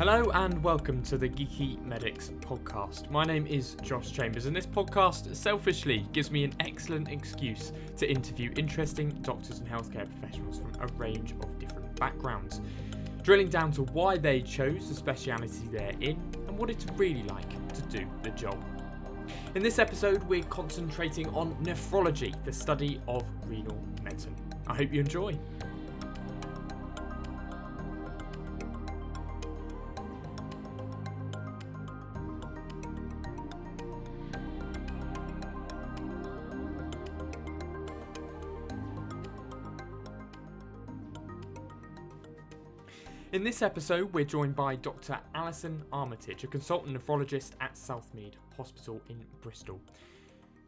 Hello and welcome to the Geeky Medics podcast. My name is Josh Chambers, and this podcast selfishly gives me an excellent excuse to interview interesting doctors and healthcare professionals from a range of different backgrounds, drilling down to why they chose the speciality they're in and what it's really like to do the job. In this episode, we're concentrating on nephrology, the study of renal medicine. I hope you enjoy. This episode, we're joined by Dr. Alison Armitage, a consultant nephrologist at Southmead Hospital in Bristol.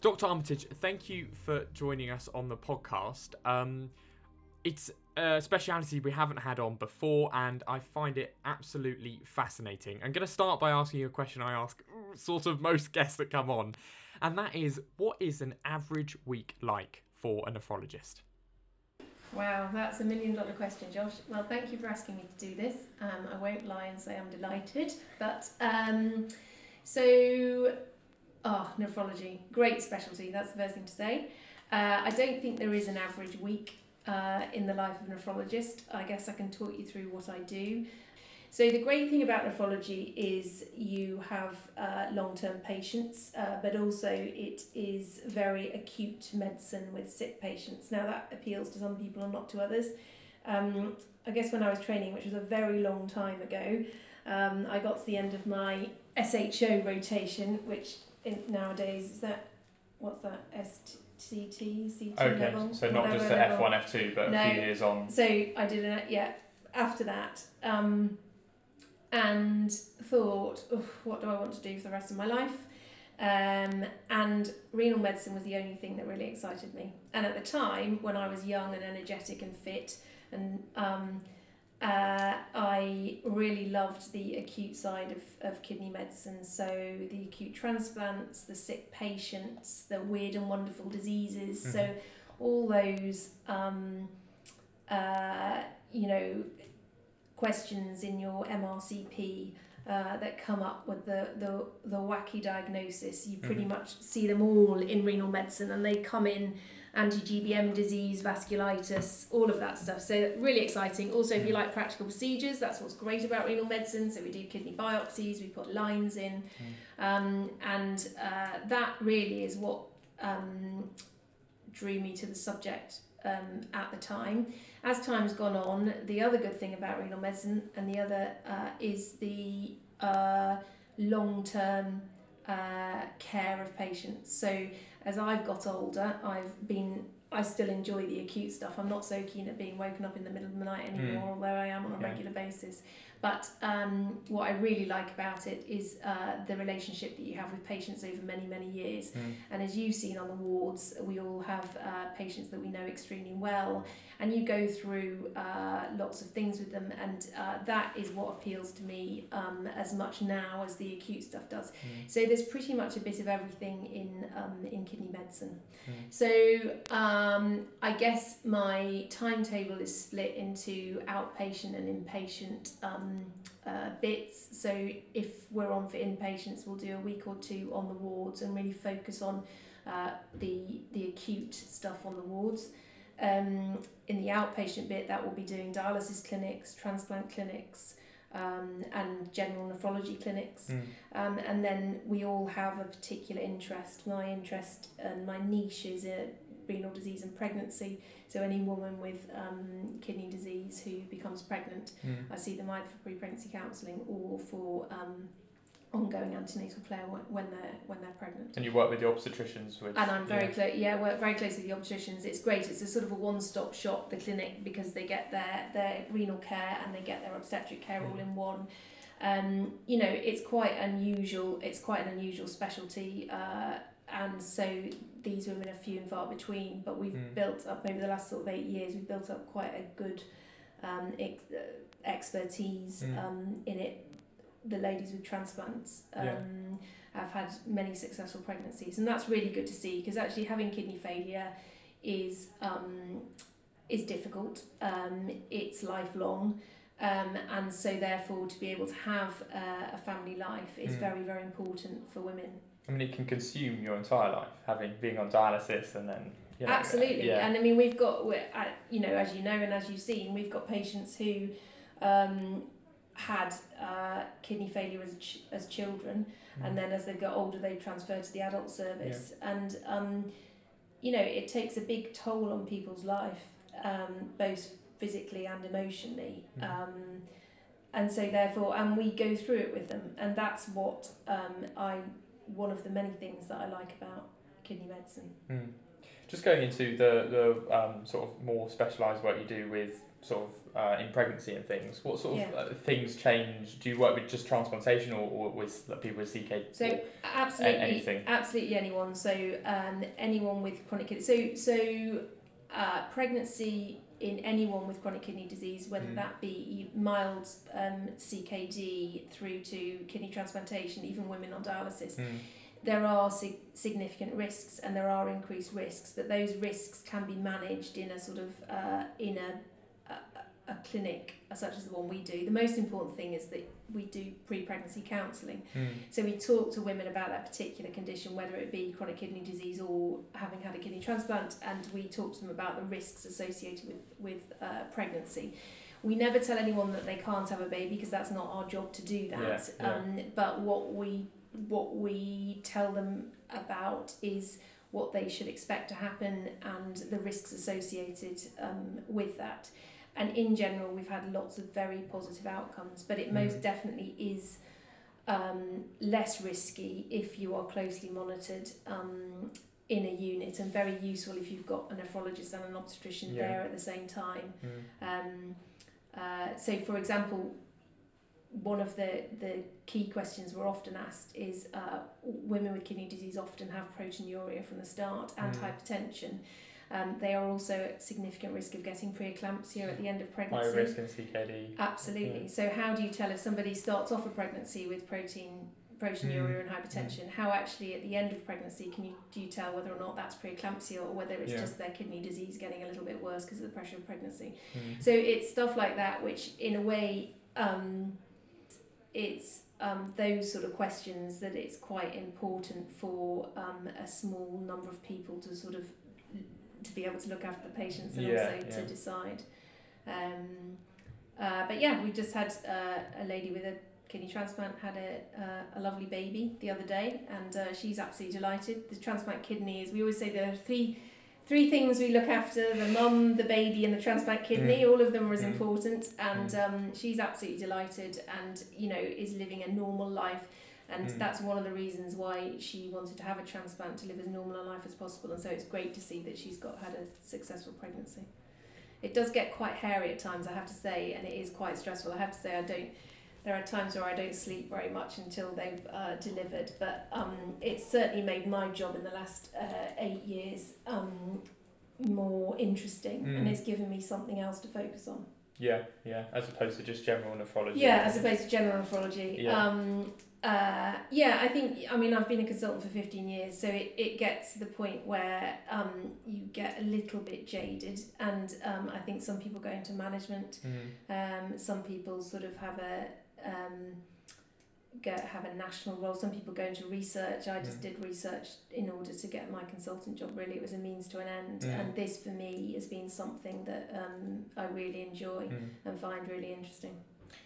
Dr. Armitage, thank you for joining us on the podcast. Um, it's a speciality we haven't had on before, and I find it absolutely fascinating. I'm going to start by asking you a question I ask sort of most guests that come on, and that is what is an average week like for a nephrologist? Wow, that's a million dollar question, Josh. Well, thank you for asking me to do this. Um, I won't lie and say I'm delighted. But um, so, oh, nephrology, great specialty. That's the first thing to say. Uh, I don't think there is an average week uh, in the life of a nephrologist. I guess I can talk you through what I do. So the great thing about nephrology is you have uh, long-term patients, uh, but also it is very acute medicine with sick patients. Now that appeals to some people and not to others. Um, I guess when I was training, which was a very long time ago, um, I got to the end of my SHO rotation, which in, nowadays is that what's that SCT, CT okay, level? so not just the F one, F two, but No. a few years on. So I did it, yeah. After that, um, and thought, what do I want to do for the rest of my life? Um, and renal medicine was the only thing that really excited me. And at the time, when I was young and energetic and fit, and um, uh, I really loved the acute side of, of kidney medicine. So the acute transplants, the sick patients, the weird and wonderful diseases. So Mhm. all those, um, uh, you know, questions in your MRCP uh, that come up with the, the, the wacky diagnosis. You pretty Mhm. much see them all in renal medicine and they come in anti-GBM disease, vasculitis, all of that stuff. So really exciting. Also, if you Mhm. like practical procedures, that's what's great about renal medicine. So we do kidney biopsies, we put lines in, um, and uh, that really is what um, drew me to the subject um, at the time. As time's gone on, the other good thing about renal medicine and the other uh, is the uh, long term uh, care of patients. So as I've got older, I've been I still enjoy the acute stuff. I'm not so keen at being woken up in the middle of the night anymore, although I am on a Yeah. regular basis. But um, what I really like about it is uh, the relationship that you have with patients over many, many years. Mm. And as you've seen on the wards, we all have uh, patients that we know extremely well, and you go through uh, lots of things with them, and uh, that is what appeals to me um, as much now as the acute stuff does. Mm. So there's pretty much a bit of everything in um, in kidney medicine. Mm. So um, I guess my timetable is split into outpatient and inpatient um, uh, bits. So if we're on for inpatients, we'll do a week or two on the wards and really focus on uh, the the acute stuff on the wards. Um, in the outpatient bit, that will be doing dialysis clinics, transplant clinics, um, and general nephrology clinics. Mm. Um, and then we all have a particular interest. My interest and my niche is uh, renal disease and pregnancy. So any woman with um, kidney disease who becomes pregnant, Mm. I see them either for pre-pregnancy counselling or for um, ongoing antenatal care when, they're when they're pregnant. And you work with the obstetricians with. And I'm very yeah. close. Yeah, work very closely with the obstetricians. It's great. It's a sort of a one-stop shop, the clinic, because they get their their renal care and they get their obstetric care all Mm. in one. Um, you know, it's quite unusual. It's quite an unusual specialty, uh, and so these women are few and far between. But we've Mm. built up over the last sort of eight years. We've built up quite a good um, ex- uh, expertise Mm. um, in it. The ladies with transplants um, Yeah. have had many successful pregnancies, and that's really good to see because actually having kidney failure is um, is difficult. Um, it's lifelong. Um, and so, therefore, to be able to have uh, a family life is Mm. very, very important for women. I mean, it can consume your entire life, having being on dialysis and then. You know, Absolutely, Yeah. and I mean we've got, you know, as you know and as you've seen, we've got patients who um, had uh, kidney failure as ch- as children, Mm. and then as they got older, they transferred to the adult service, and um, you know it takes a big toll on people's life, um, both physically and emotionally. Mm. Um, and so therefore, and we go through it with them, and that's what um, I one of the many things that I like about kidney medicine. Mm. Just going into the the um, sort of more specialised work you do with sort of uh, in pregnancy and things. What sort of Yeah. uh, things change? Do you work with just transplantation or, or with like, people with CK? So absolutely, anything. absolutely anyone. So um, anyone with chronic kidney. So so uh, pregnancy in anyone with chronic kidney disease, whether Mm. that be mild um, CKD through to kidney transplantation, even women on dialysis, Mm. there are sig- significant risks and there are increased risks, but those risks can be managed in a sort of uh, in a, a clinic such as the one we do. The most important thing is that we do pre-pregnancy counselling. Mm. So we talk to women about that particular condition, whether it be chronic kidney disease or having had a kidney transplant, and we talk to them about the risks associated with with uh, pregnancy. We never tell anyone that they can't have a baby because that's not our job to do that. Yeah, yeah. Um, but what we what we tell them about is what they should expect to happen and the risks associated um, with that. And in general, we've had lots of very positive outcomes, but it most Mm. definitely is um, less risky if you are closely monitored um, in a unit and very useful if you've got a nephrologist and an obstetrician Yeah. there at the same time. Mm. Um, uh, so, for example, one of the, the key questions we're often asked is uh, women with kidney disease often have proteinuria from the start and Mm. hypertension. Um, they are also at significant risk of getting preeclampsia at the end of High pregnancy. risk in CKD. Absolutely. Yeah. So how do you tell if somebody starts off a pregnancy with protein proteinuria Mm. and hypertension? How actually at the end of pregnancy can you do you tell whether or not that's preeclampsia or whether it's Yeah. just their kidney disease getting a little bit worse because of the pressure of pregnancy? Mm. So it's stuff like that which in a way um, it's um, those sort of questions that it's quite important for um, a small number of people to sort of to be able to look after the patients and Yeah, also yeah. to decide. Um, uh, but yeah, we just had uh, a lady with a kidney transplant had a, uh, a lovely baby the other day, and uh, she's absolutely delighted. The transplant kidney is we always say there are three three things we look after: the mum, the baby, and the transplant kidney. Mm. All of them are as Mm. important, and um, she's absolutely delighted, and you know is living a normal life. And Mm. that's one of the reasons why she wanted to have a transplant to live as normal a life as possible. And so it's great to see that she's got had a successful pregnancy. It does get quite hairy at times, I have to say, and it is quite stressful. I have to say, I don't. There are times where I don't sleep very much until they've uh, delivered, but um, it's certainly made my job in the last uh, eight years um, more interesting, and Mm. it's given me something else to focus on. Yeah, yeah. As opposed to just general nephrology. Yeah, as opposed to general nephrology. Yeah. Um, uh, yeah, I think, I mean, I've been a consultant for 15 years, so it, it gets to the point where um, you get a little bit jaded, and um, I think some people go into management, Mm. um, some people sort of have a. Um, go have a national role some people go into research i just Mm. did research in order to get my consultant job really it was a means to an end Mm. and this for me has been something that um, i really enjoy Mm. and find really interesting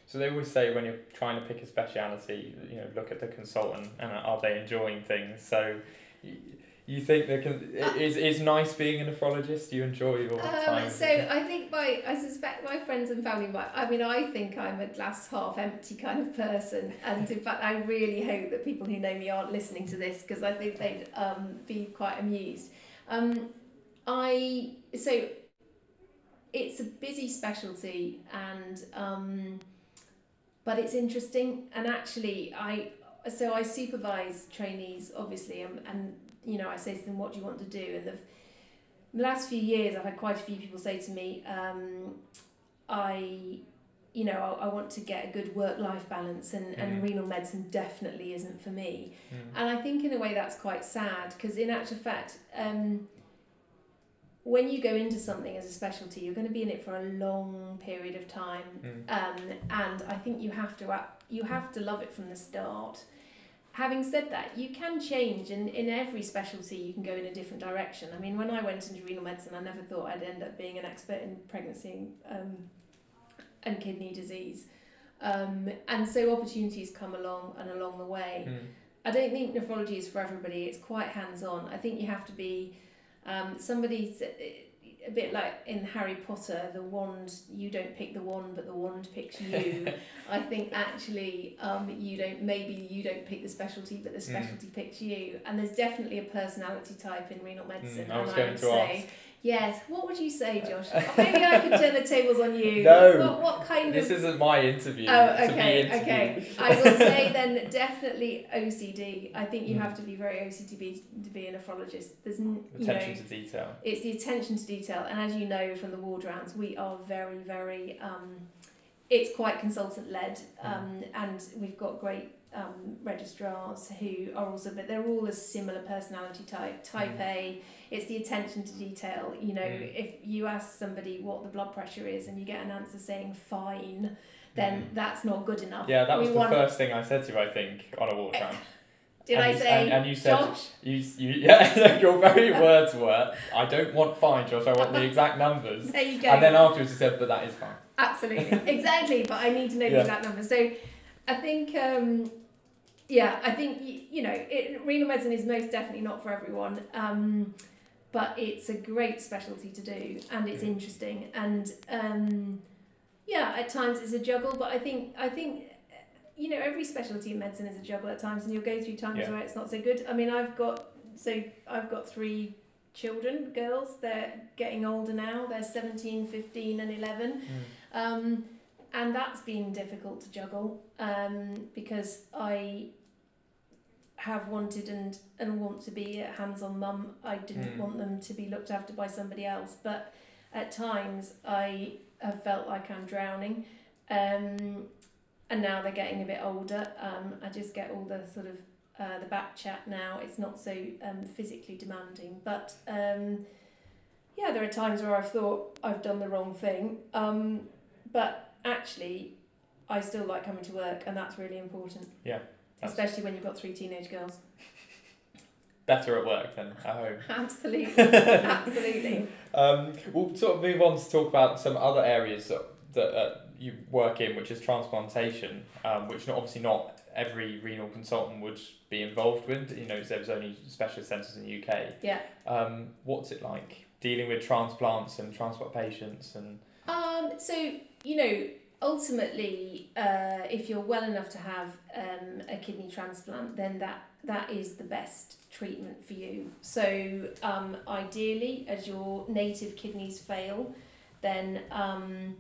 So they always say when you're trying to pick a speciality, you know, look at the consultant and are they enjoying things. So you, think they can? is is nice being a nephrologist? Do you enjoy your time? Um, so I think my, I suspect my friends and family might. I mean, I think I'm a glass half empty kind of person, and in fact, I really hope that people who know me aren't listening to this because I think they'd um, be quite amused. Um, I so it's a busy specialty, and um, but it's interesting, and actually, I so I supervise trainees, obviously, and, and you know, I say to them, "What do you want to do?" And the the last few years, I've had quite a few people say to me, um, I, you know, I, I want to get a good work life balance, and, and Mm. renal medicine definitely isn't for me. Mm. And I think, in a way, that's quite sad because, in actual fact, um, when you go into something as a specialty, you're going to be in it for a long period of time, Mm. um, and I think you have to you have to love it from the start. Having said that, you can change, and in every specialty, you can go in a different direction. I mean, when I went into renal medicine, I never thought I'd end up being an expert in pregnancy um, and kidney disease. Um, and so opportunities come along and along the way. Mm. I don't think nephrology is for everybody. It's quite hands on. I think you have to be um, somebody s- a bit like in Harry Potter, the wand you don't pick the wand, but the wand picks you. I think actually um, you don't maybe you don't pick the specialty, but the Mm. specialty picks you. And there's definitely a personality type in renal medicine. Mm, I was going would to say, ask. Yes. What would you say, Josh? maybe I could turn the tables on you. No. What, what kind This of isn't my interview. Oh, okay, okay. I will say then definitely OCD. I think you Mm. have to be very OCD to be, to be a nephrologist. There's, n- you Attention know, to detail. it's the attention to detail, and as you know from the ward rounds, we are very, very. Um, it's quite consultant led, um, and we've got great um, registrars who are also, but they're all a similar personality type. Type Mm. A, it's the attention to detail. You know, Mm. if you ask somebody what the blood pressure is and you get an answer saying fine, then Mm. that's not good enough. Yeah, that was we the want, first thing I said to you, I think, on a walk round. Did and I you, say, And, and you said, Josh? you, you, yeah, your very words were, I don't want fine, Josh, I want the exact numbers. There you go. And then afterwards you said, but that is fine. Absolutely, exactly. But I need to know the Yeah. exact number. So, I think, um, yeah, I think y- you know, it, renal medicine is most definitely not for everyone. Um, but it's a great specialty to do, and it's Mm. interesting, and um, yeah, at times it's a juggle. But I think, I think. You know, every specialty in medicine is a juggle at times, and you'll go through times Yeah. where it's not so good. I mean, I've got so I've got three children, girls. They're getting older now. They're 17, 15 and 11. Um, and that's been difficult to juggle um, because I have wanted and, and want to be a hands on mum. I didn't Mm. want them to be looked after by somebody else, but at times I have felt like I'm drowning. Um, and now they're getting a bit older. Um, I just get all the sort of uh, the back chat now. It's not so um, physically demanding, but um, yeah, there are times where I've thought I've done the wrong thing. Um, but actually, I still like coming to work, and that's really important. Yeah, Especially when you've got three teenage girls. Better at work than at home. Absolutely, absolutely. Um, we'll sort of move on to talk about some other areas that, that uh, you work in, which is transplantation, um, which not, obviously not every renal consultant would be involved with. You know, there's only specialist centres in the UK. Yeah. Um, what's it like dealing with transplants and transplant patients and Um, so you know, ultimately, uh, if you're well enough to have um, a kidney transplant, then that that is the best treatment for you. So um, ideally, as your native kidneys fail, then um,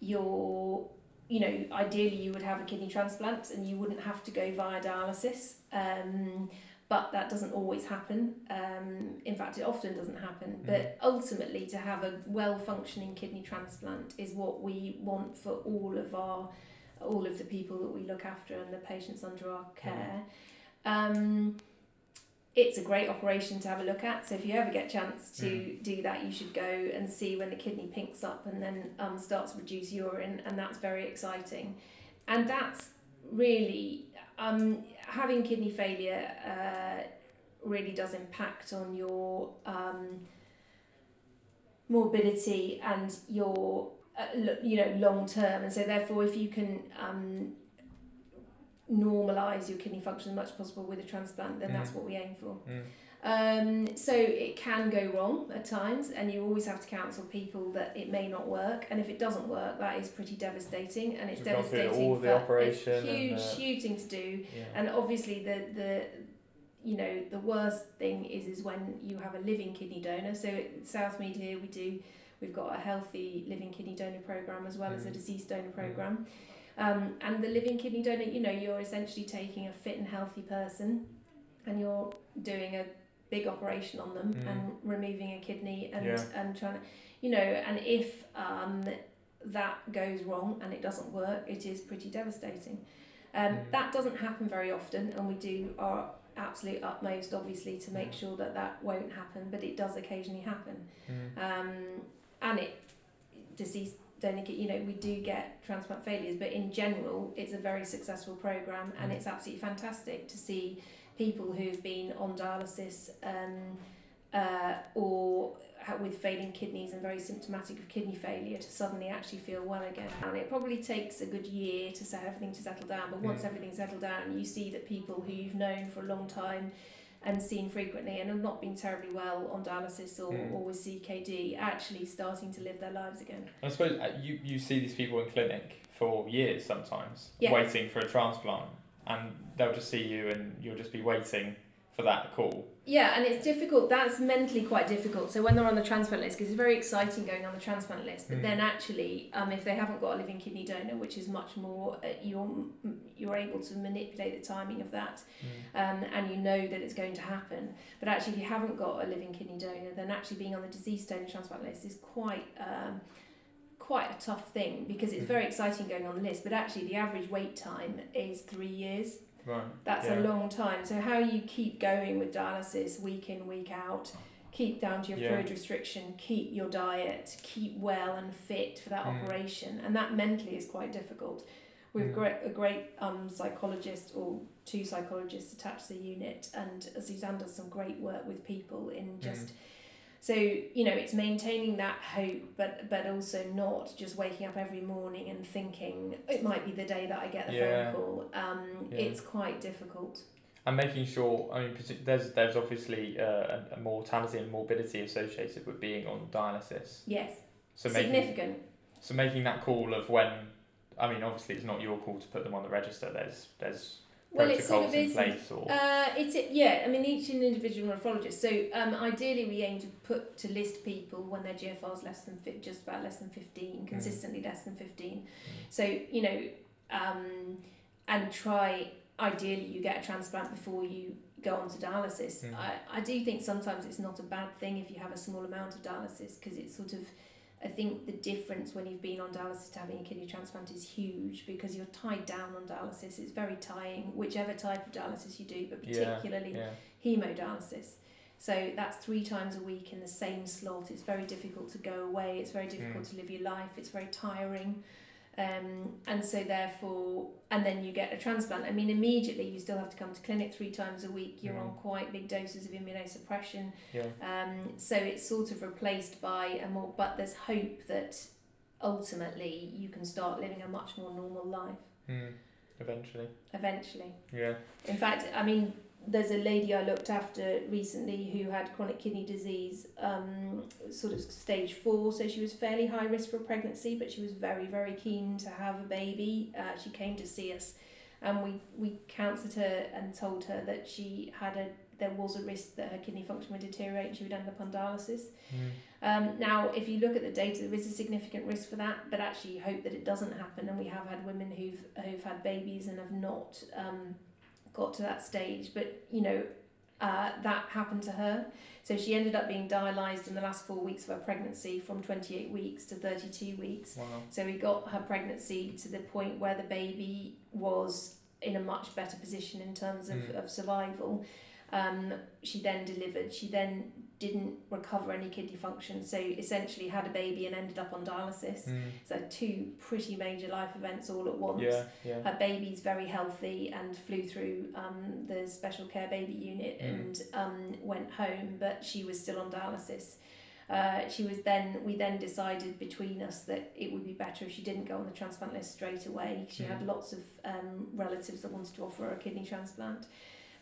your you know, ideally you would have a kidney transplant and you wouldn't have to go via dialysis. Um, but that doesn't always happen. Um, in fact, it often doesn't happen. But ultimately, to have a well functioning kidney transplant is what we want for all of our, all of the people that we look after and the patients under our care. Um, it's a great operation to have a look at. So if you ever get a chance to do that, you should go and see when the kidney pinks up and then um, starts to produce urine, and that's very exciting. And that's really um, having kidney failure uh, really does impact on your um, morbidity and your uh, you know long term and so therefore if you can um, normalize your kidney function as much as possible with a transplant then that's Mm. what we aim for Mm. Um, so it can go wrong at times and you always have to counsel people that it may not work and if it doesn't work that is pretty devastating and it's We've gone devastating all the operation it's huge the- huge thing to do yeah. and obviously the the you know the worst thing is is when you have a living kidney donor so at Southmead here we do we've got a healthy living kidney donor program as well as a Mm. deceased donor program um, and the living kidney donor you know you're essentially taking a fit and healthy person and you're doing a big operation on them Mm. and removing a kidney and Yeah. and trying to you know and if um, that goes wrong and it doesn't work it is pretty devastating um, Mm. that doesn't happen very often and we do our absolute utmost, obviously, to make Mm. sure that that won't happen, but it does occasionally happen. Mm. Um, and it, deceased donor, kid- you know, we do get transplant failures, but in general, it's a very successful program, and Mm. it's absolutely fantastic to see people who've been on dialysis um, uh, or with failing kidneys and very symptomatic of kidney failure to suddenly actually feel well again. And it probably takes a good year to set everything to settle down, but once Mm. everything's settled down, you see that people who you've known for a long time and seen frequently and have not been terribly well on dialysis or, Mm. or with CKD actually starting to live their lives again. I suppose uh, you, you see these people in clinic for years sometimes, Yeah. waiting for a transplant, and they'll just see you and you'll just be waiting for that call. Yeah, and it's difficult. That's mentally quite difficult. So when they're on the transplant list, because it's very exciting going on the transplant list, but Mm. then actually, um, if they haven't got a living kidney donor, which is much more, uh, you're you're able to manipulate the timing of that, um, and you know that it's going to happen. But actually, if you haven't got a living kidney donor, then actually being on the deceased donor transplant list is quite. Um, quite a tough thing because it's very exciting going on the list but actually the average wait time is three years Right. that's yeah. a long time. So how you keep going with dialysis week in, week out, keep down to your Yeah. fluid restriction, keep your diet, keep well and fit for that Mm. operation, and that mentally is quite difficult. We've Mm. got a great um, psychologist or two psychologists attached to the unit, and Suzanne does some great work with people in just. Mm. So you know, it's maintaining that hope, but but also not just waking up every morning and thinking it might be the day that I get the Yeah. phone call. Um, Yeah. It's quite difficult. And making sure, I mean, there's there's obviously uh, a, mortality and morbidity associated with being on dialysis. Yes, So making significant. so making that call of when, I mean, obviously it's not your call to put them on the register. There's there's Well, it protocols sort of in is. place or Uh, it's yeah. I mean, each an individual nephrologist. So um, ideally, we aim to put to list people when their GFR is less than fi- just about less than fifteen, consistently less than fifteen. So you know, um, and try. Ideally, you get a transplant before you go on to dialysis. Mm. I, I do think sometimes it's not a bad thing if you have a small amount of dialysis because it's sort of. I think the difference when you've been on dialysis to having a kidney transplant is huge because you're tied down on dialysis. It's very tying, whichever type of dialysis you do, but Yeah, particularly yeah. hemodialysis. So that's three times a week in the same slot. It's very difficult to go away. It's very difficult Mm. to live your life. It's very tiring. Um, and so therefore, and then you get a transplant. I mean, immediately you still have to come to clinic three times a week. You're on Mm. quite big doses of immunosuppression. Yeah. Um, so it's sort of replaced by a more, but there's hope that ultimately you can start living a much more normal life Mm. Eventually. eventually. Yeah. In fact, I mean, there's a lady I looked after recently who had chronic kidney disease, um, sort of stage four, so she was fairly high risk for pregnancy, but she was very, very keen to have a baby. Uh, she came to see us, and we we counselled her and told her that she had a there was a risk that her kidney function would deteriorate and she would end up on dialysis. Mm. Um, now, if you look at the data, there is a significant risk for that, but actually, you hope that it doesn't happen. And we have had women who've who've had babies and have not um, got to that stage. But you know, uh, that happened to her. So she ended up being dialyzed in the last four weeks of her pregnancy, from twenty eight weeks to thirty two weeks. Wow. So we got her pregnancy to the point where the baby was in a much better position in terms of, Mm. of survival. Um, she then delivered. She then didn't recover any kidney function, so essentially had a baby and ended up on dialysis. Mm. So two pretty major life events all at once. Yeah. Yeah. Her baby's very healthy and flew through um, the special care baby unit Mm. and um, went home, but she was still on dialysis. Uh, she was then we then decided between us that it would be better if she didn't go on the transplant list straight away. She had Mm. lots of um, relatives that wanted to offer her a kidney transplant.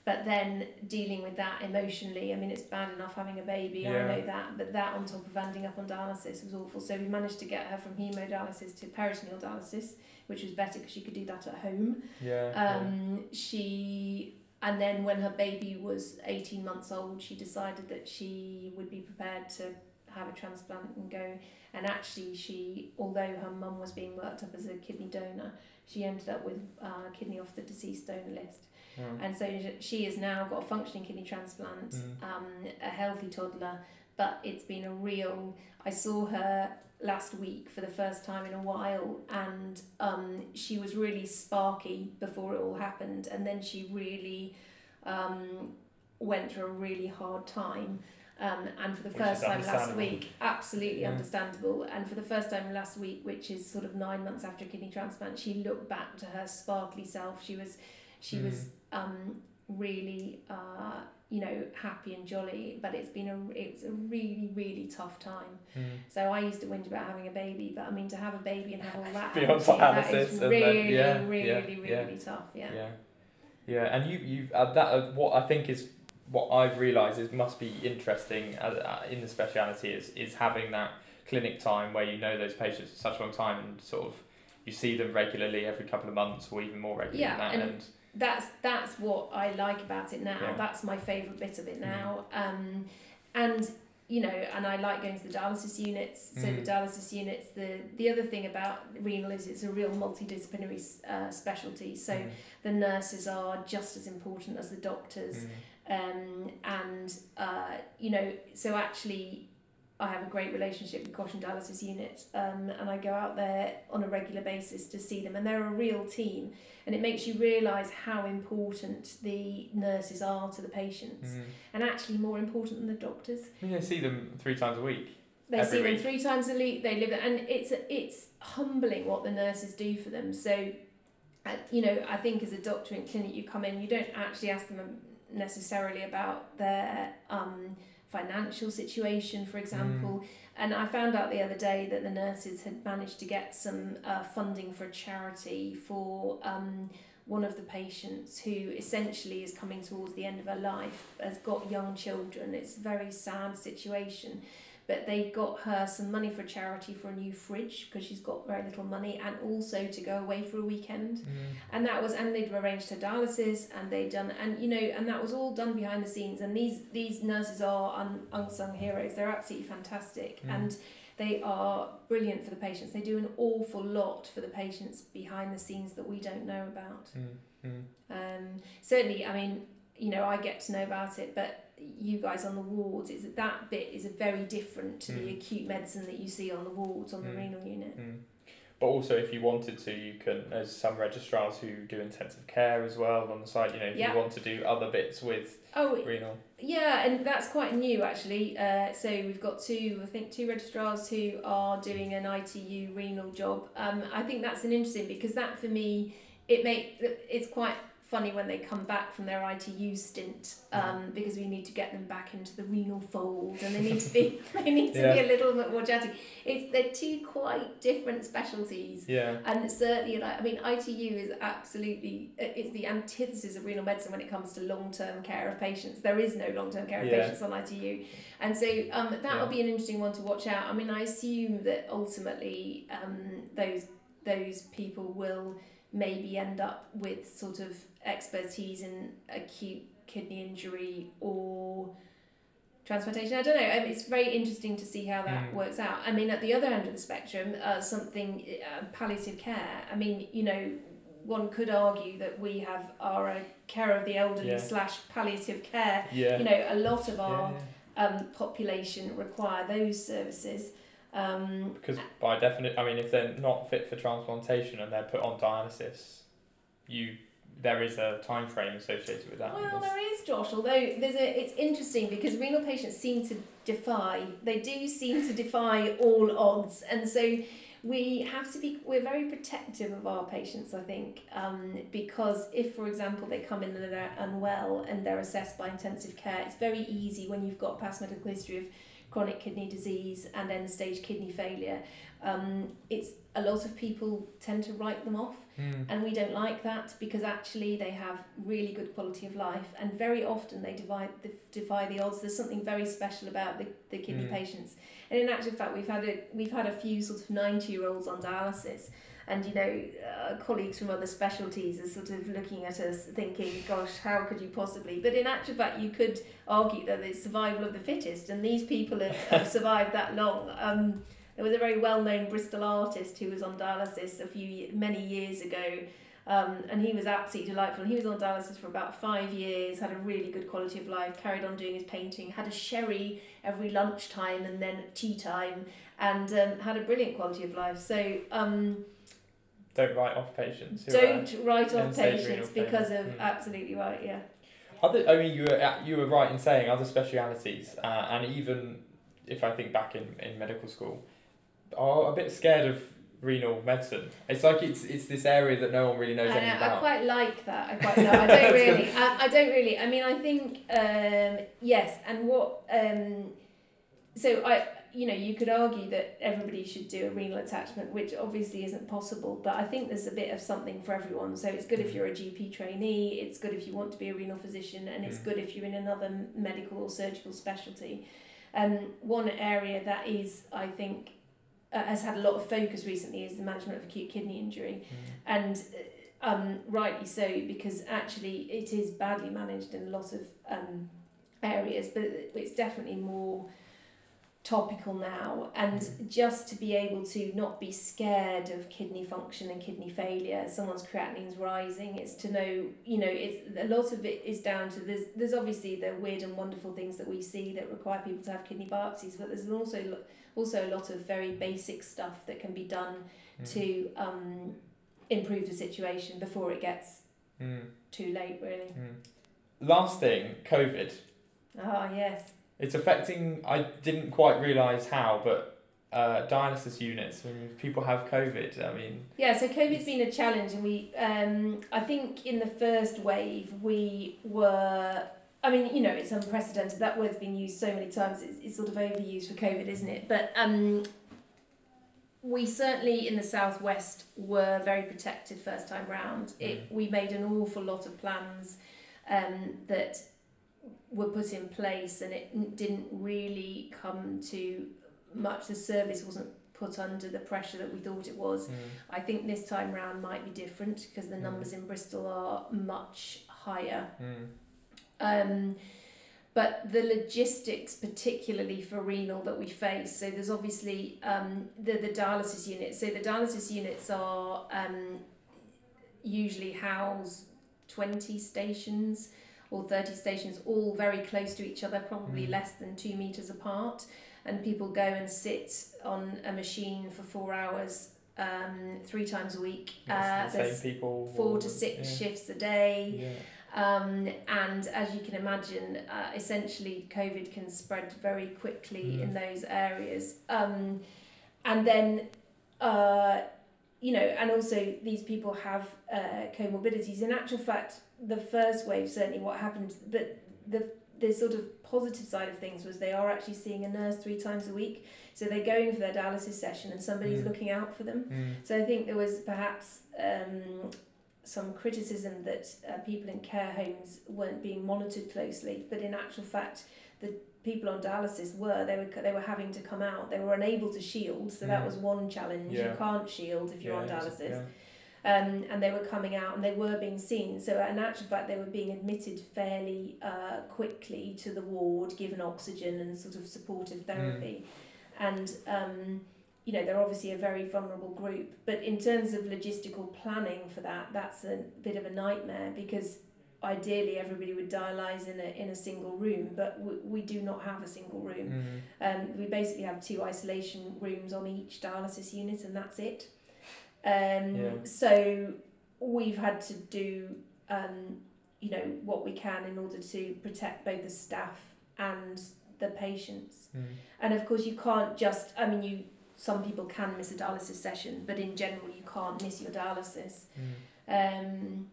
But then dealing with that emotionally, I mean, it's bad enough having a baby, Yeah. I know that, but that on top of ending up on dialysis was awful. So we managed to get her from hemodialysis to peritoneal dialysis, which was better because she could do that at home. Yeah. Um, she and then when her baby was 18 months old she decided that she would be prepared to have a transplant and go and actually she although her mum was being worked up as a kidney donor she ended up with uh, kidney off the deceased donor list yeah. And so she has now got a functioning kidney transplant Mm. um, a healthy toddler but it's been a real i saw her last week for the first time in a while and um, she was really sparky before it all happened and then she really um, went through a really hard time. Um, and for the Which first time last week, absolutely Yeah. understandable. And for the first time last week, which is sort of nine months after a kidney transplant, she looked back to her sparkly self. She was, she was um, really, uh, you know, happy and jolly. But it's been a, it's a really, really tough time. Mm. So I used to whinge about having a baby, but I mean to have a baby and have all that, Be on happen to you, that is and then- really, yeah, really, yeah, really, tough. Yeah. Yeah, yeah, and you you uh, that uh, what I think is what I've realised is must be interesting uh, uh, in the speciality is is having that clinic time where you know those patients for such a long time and sort of you see them regularly every couple of months or even more regularly Yeah, than that and- and That's that's what I like about it now. Yeah. Mm. That's my favourite bit of it now. Um, and you know, and I like going to the dialysis units. So Mm. the dialysis units. The the other thing about renal is it's a real multidisciplinary uh, specialty. So Mm, the nurses are just as important as the doctors. mm, um, and uh, you know, so actually, I have a great relationship with Cossham Dialysis Unit, um, and I go out there on a regular basis to see them, and they're a real team, and it makes you realise how important the nurses are to the patients, mm. and actually more important than the doctors. I mean, I see them three times a week. They see them three times a week. They live, and it's it's humbling what the nurses do for them. So, uh, you know, I think as a doctor in clinic, you come in, you don't actually ask them necessarily about their um, financial situation, for example. And I found out the other day that the nurses had managed to get some uh, funding for a charity for. Um, one of the patients who essentially is coming towards the end of her life has got young children. It's a very sad situation but they got her some money for charity for a new fridge because she's got very little money and also to go away for a weekend Mm. and that was and they'd arranged her dialysis and they'd done and you know and that was all done behind the scenes and these these nurses are un, unsung heroes they're absolutely fantastic Mm. and they are brilliant for the patients they do an awful lot for the patients behind the scenes that we don't know about Mm. Mm. um, certainly, I mean, you know, I get to know about it, but you guys on the wards is that that bit is a very different to the Mm. acute medicine that you see on the wards on the Mm. renal unit. Mm. But also, if you wanted to, you can. There's some registrars who do intensive care as well on the side. You know, if Yeah. you want to do other bits with Oh, renal. yeah, and that's quite new actually. Uh, so we've got two, I think, two registrars who are doing an ITU renal job. Um, I think that's an interesting because that for me, it make it's quite funny when they come back from their ITU stint um, because we need to get them back into the renal fold and they need to be they need to be a little bit more chatty. It's they're two quite different specialties. Yeah. And certainly, like I mean, ITU is absolutely it's the antithesis of renal medicine when it comes to long term care of patients. There is no long term care of Yeah. patients on ITU, and so um, that Yeah. will be an interesting one to watch out. I mean, I assume that ultimately um, those those people will maybe end up with sort of expertise in acute kidney injury or transplantation. I don't know. It's very interesting to see how that Mm. works out. I mean, at the other end of the spectrum, uh, something uh, palliative care. I mean, you know, one could argue that we have our uh, care of the elderly Yeah. slash palliative care. Yeah. You know, a lot of yeah, our yeah. um, population require those services. Um, Because by definition, I mean, if they're not fit for transplantation and they're put on dialysis, you there is a time frame associated with that. Well, there is, Josh. Although there's a, it's interesting because renal patients seem to defy. They do seem to defy all odds, and so we have to be. We're very protective of our patients, I think, um, because if, for example, they come in and they're unwell and they're assessed by intensive care, it's very easy when you've got past medical history of chronic kidney disease and end stage kidney failure. Um, it's a lot of people tend to write them off Mm. and we don't like that because actually they have really good quality of life and very often they divide the, defy the odds there's something very special about the, the kidney Mm. patients and in actual fact we've had a we've had a few sort of 90 year olds on dialysis and you know uh, colleagues from other specialties are sort of looking at us thinking gosh how could you possibly but in actual fact you could argue that it's survival of the fittest and these people have, have survived that long um, there was a very well-known Bristol artist who was on dialysis a few many years ago, um, and he was absolutely delightful. And he was on dialysis for about five years, had a really good quality of life, carried on doing his painting, had a sherry every lunchtime and then tea time, and um, had a brilliant quality of life. So um, Don't write off patients. don't write off patients because of. Mm. absolutely right, yeah. other, I mean, you were you were right in saying other specialities, uh, and even if I think back in, in medical school, are a bit scared of renal medicine. It's like it's it's this area that no one really knows I, anything know, I quite like that. I quite. I don't really. I, I don't really. I mean, I think um, yes, and what. Um, so I, you know, you could argue that everybody should do a renal attachment, which obviously isn't possible. But I think there's a bit of something for everyone. So it's good if Mm. you're a GP trainee. It's good if you want to be a renal physician, and it's Mm. good if you're in another medical or surgical specialty. Um, one area that is, I think, uh, has had a lot of focus recently is the management of acute kidney injury Mm. and uh, um, rightly so because actually it is badly managed in a lot of um, areas but it's definitely more topical now and Mm. just to be able to not be scared of kidney function and kidney failure someone's creatinine's rising it's to know you know it's a lot of it is down to there's there's obviously the weird and wonderful things that we see that require people to have kidney biopsies but there's also also a lot of very basic stuff that can be done Mm. to um, improve the situation before it gets Mm. too late, really. Mm. Last thing, COVID. Ah, yes. It's affecting. I didn't quite realise how, but uh, dialysis units when people have COVID. I mean, Yeah, so COVID's been a challenge, and we, um, I think in the first wave, we were. I mean, you know, it's unprecedented. That word's been used so many times. It's, it's sort of overused for COVID, isn't it? But um, we certainly in the southwest were very protected first time round. It we made an awful lot of plans um, that were put in place, and it didn't really come to much. The service wasn't put under the pressure that we thought it was. mm. I think this time round might be different because the Mm. numbers in Bristol are much higher. Mm. Um, but the logistics, particularly for renal, that we face. So there's obviously um, the the dialysis units. So the dialysis units are um, usually house twenty stations or thirty stations, all very close to each other, probably Mm. less than two meters apart. And people go and sit on a machine for four hours, um, three times a week. Uh, the there's people. four to six yeah. shifts a day. Yeah. Um, and as you can imagine, uh, essentially COVID can spread very quickly Mm. in those areas. Um, and then, uh, you know, and also these people have uh, comorbidities. In actual fact, the first wave certainly what happened, but the the sort of positive side of things was they are actually seeing a nurse three times a week. So they're going for their dialysis session and somebody's Mm. looking out for them. Mm. So I think there was perhaps um, some criticism that uh, people in care homes weren't being monitored closely, but in actual fact, the people on dialysis were. They were they were having to come out. They were unable to shield, so that Mm. was one challenge. Yeah. You can't shield if you're on Yeah, it's- dialysis. yeah. Um, and they were coming out and they were being seen. So in actual fact, they were being admitted fairly uh, quickly to the ward, given oxygen and sort of supportive therapy. And um, you know they're obviously a very vulnerable group. But in terms of logistical planning for that, that's a bit of a nightmare because ideally everybody would dialyse in a in a single room, but we, we do not have a single room. Mm. Um, we basically have two isolation rooms on each dialysis unit, and that's it. Um, Yeah. So we've had to do, um, you know, what we can in order to protect both the staff and the patients. Mm. And of course, you can't just. I mean, you. Some people can miss a dialysis session, but in general, you can't miss your dialysis. Mm. Um,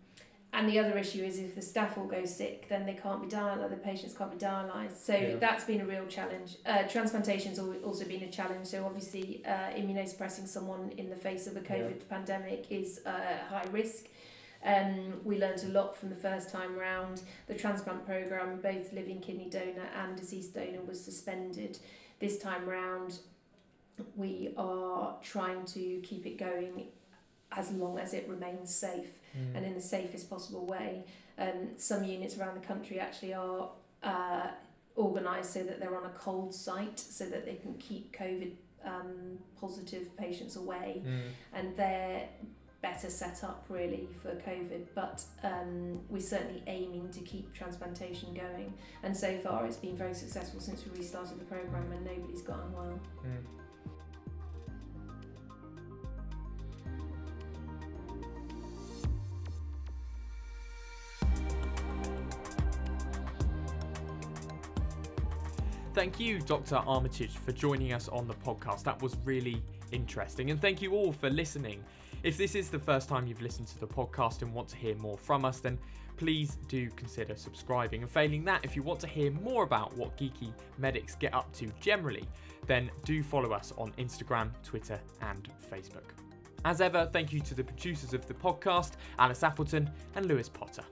and the other issue is if the staff all go sick, then they can't be dialyzed, the patients can't be dialyzed. So Yeah. that's been a real challenge. Uh, transplantation's also been a challenge. So obviously, uh, immunosuppressing someone in the face of a COVID pandemic is uh, high risk. Um, we learned a lot from the first time round. The transplant program, both living kidney donor and deceased donor, was suspended. This time round, we are trying to keep it going as long as it remains safe Mm. and in the safest possible way. Um, some units around the country actually are uh, organised so that they're on a cold site so that they can keep COVID um, positive patients away Mm. and they're better set up really for COVID but um, we're certainly aiming to keep transplantation going and so far it's been very successful since we restarted the programme and nobody's got unwell. Mm. Thank you, Dr. Armitage, for joining us on the podcast. That was really interesting. And thank you all for listening. If this is the first time you've listened to the podcast and want to hear more from us, then please do consider subscribing. And failing that, if you want to hear more about what geeky medics get up to generally, then do follow us on Instagram, Twitter, and Facebook. As ever, thank you to the producers of the podcast, Alice Appleton and Lewis Potter.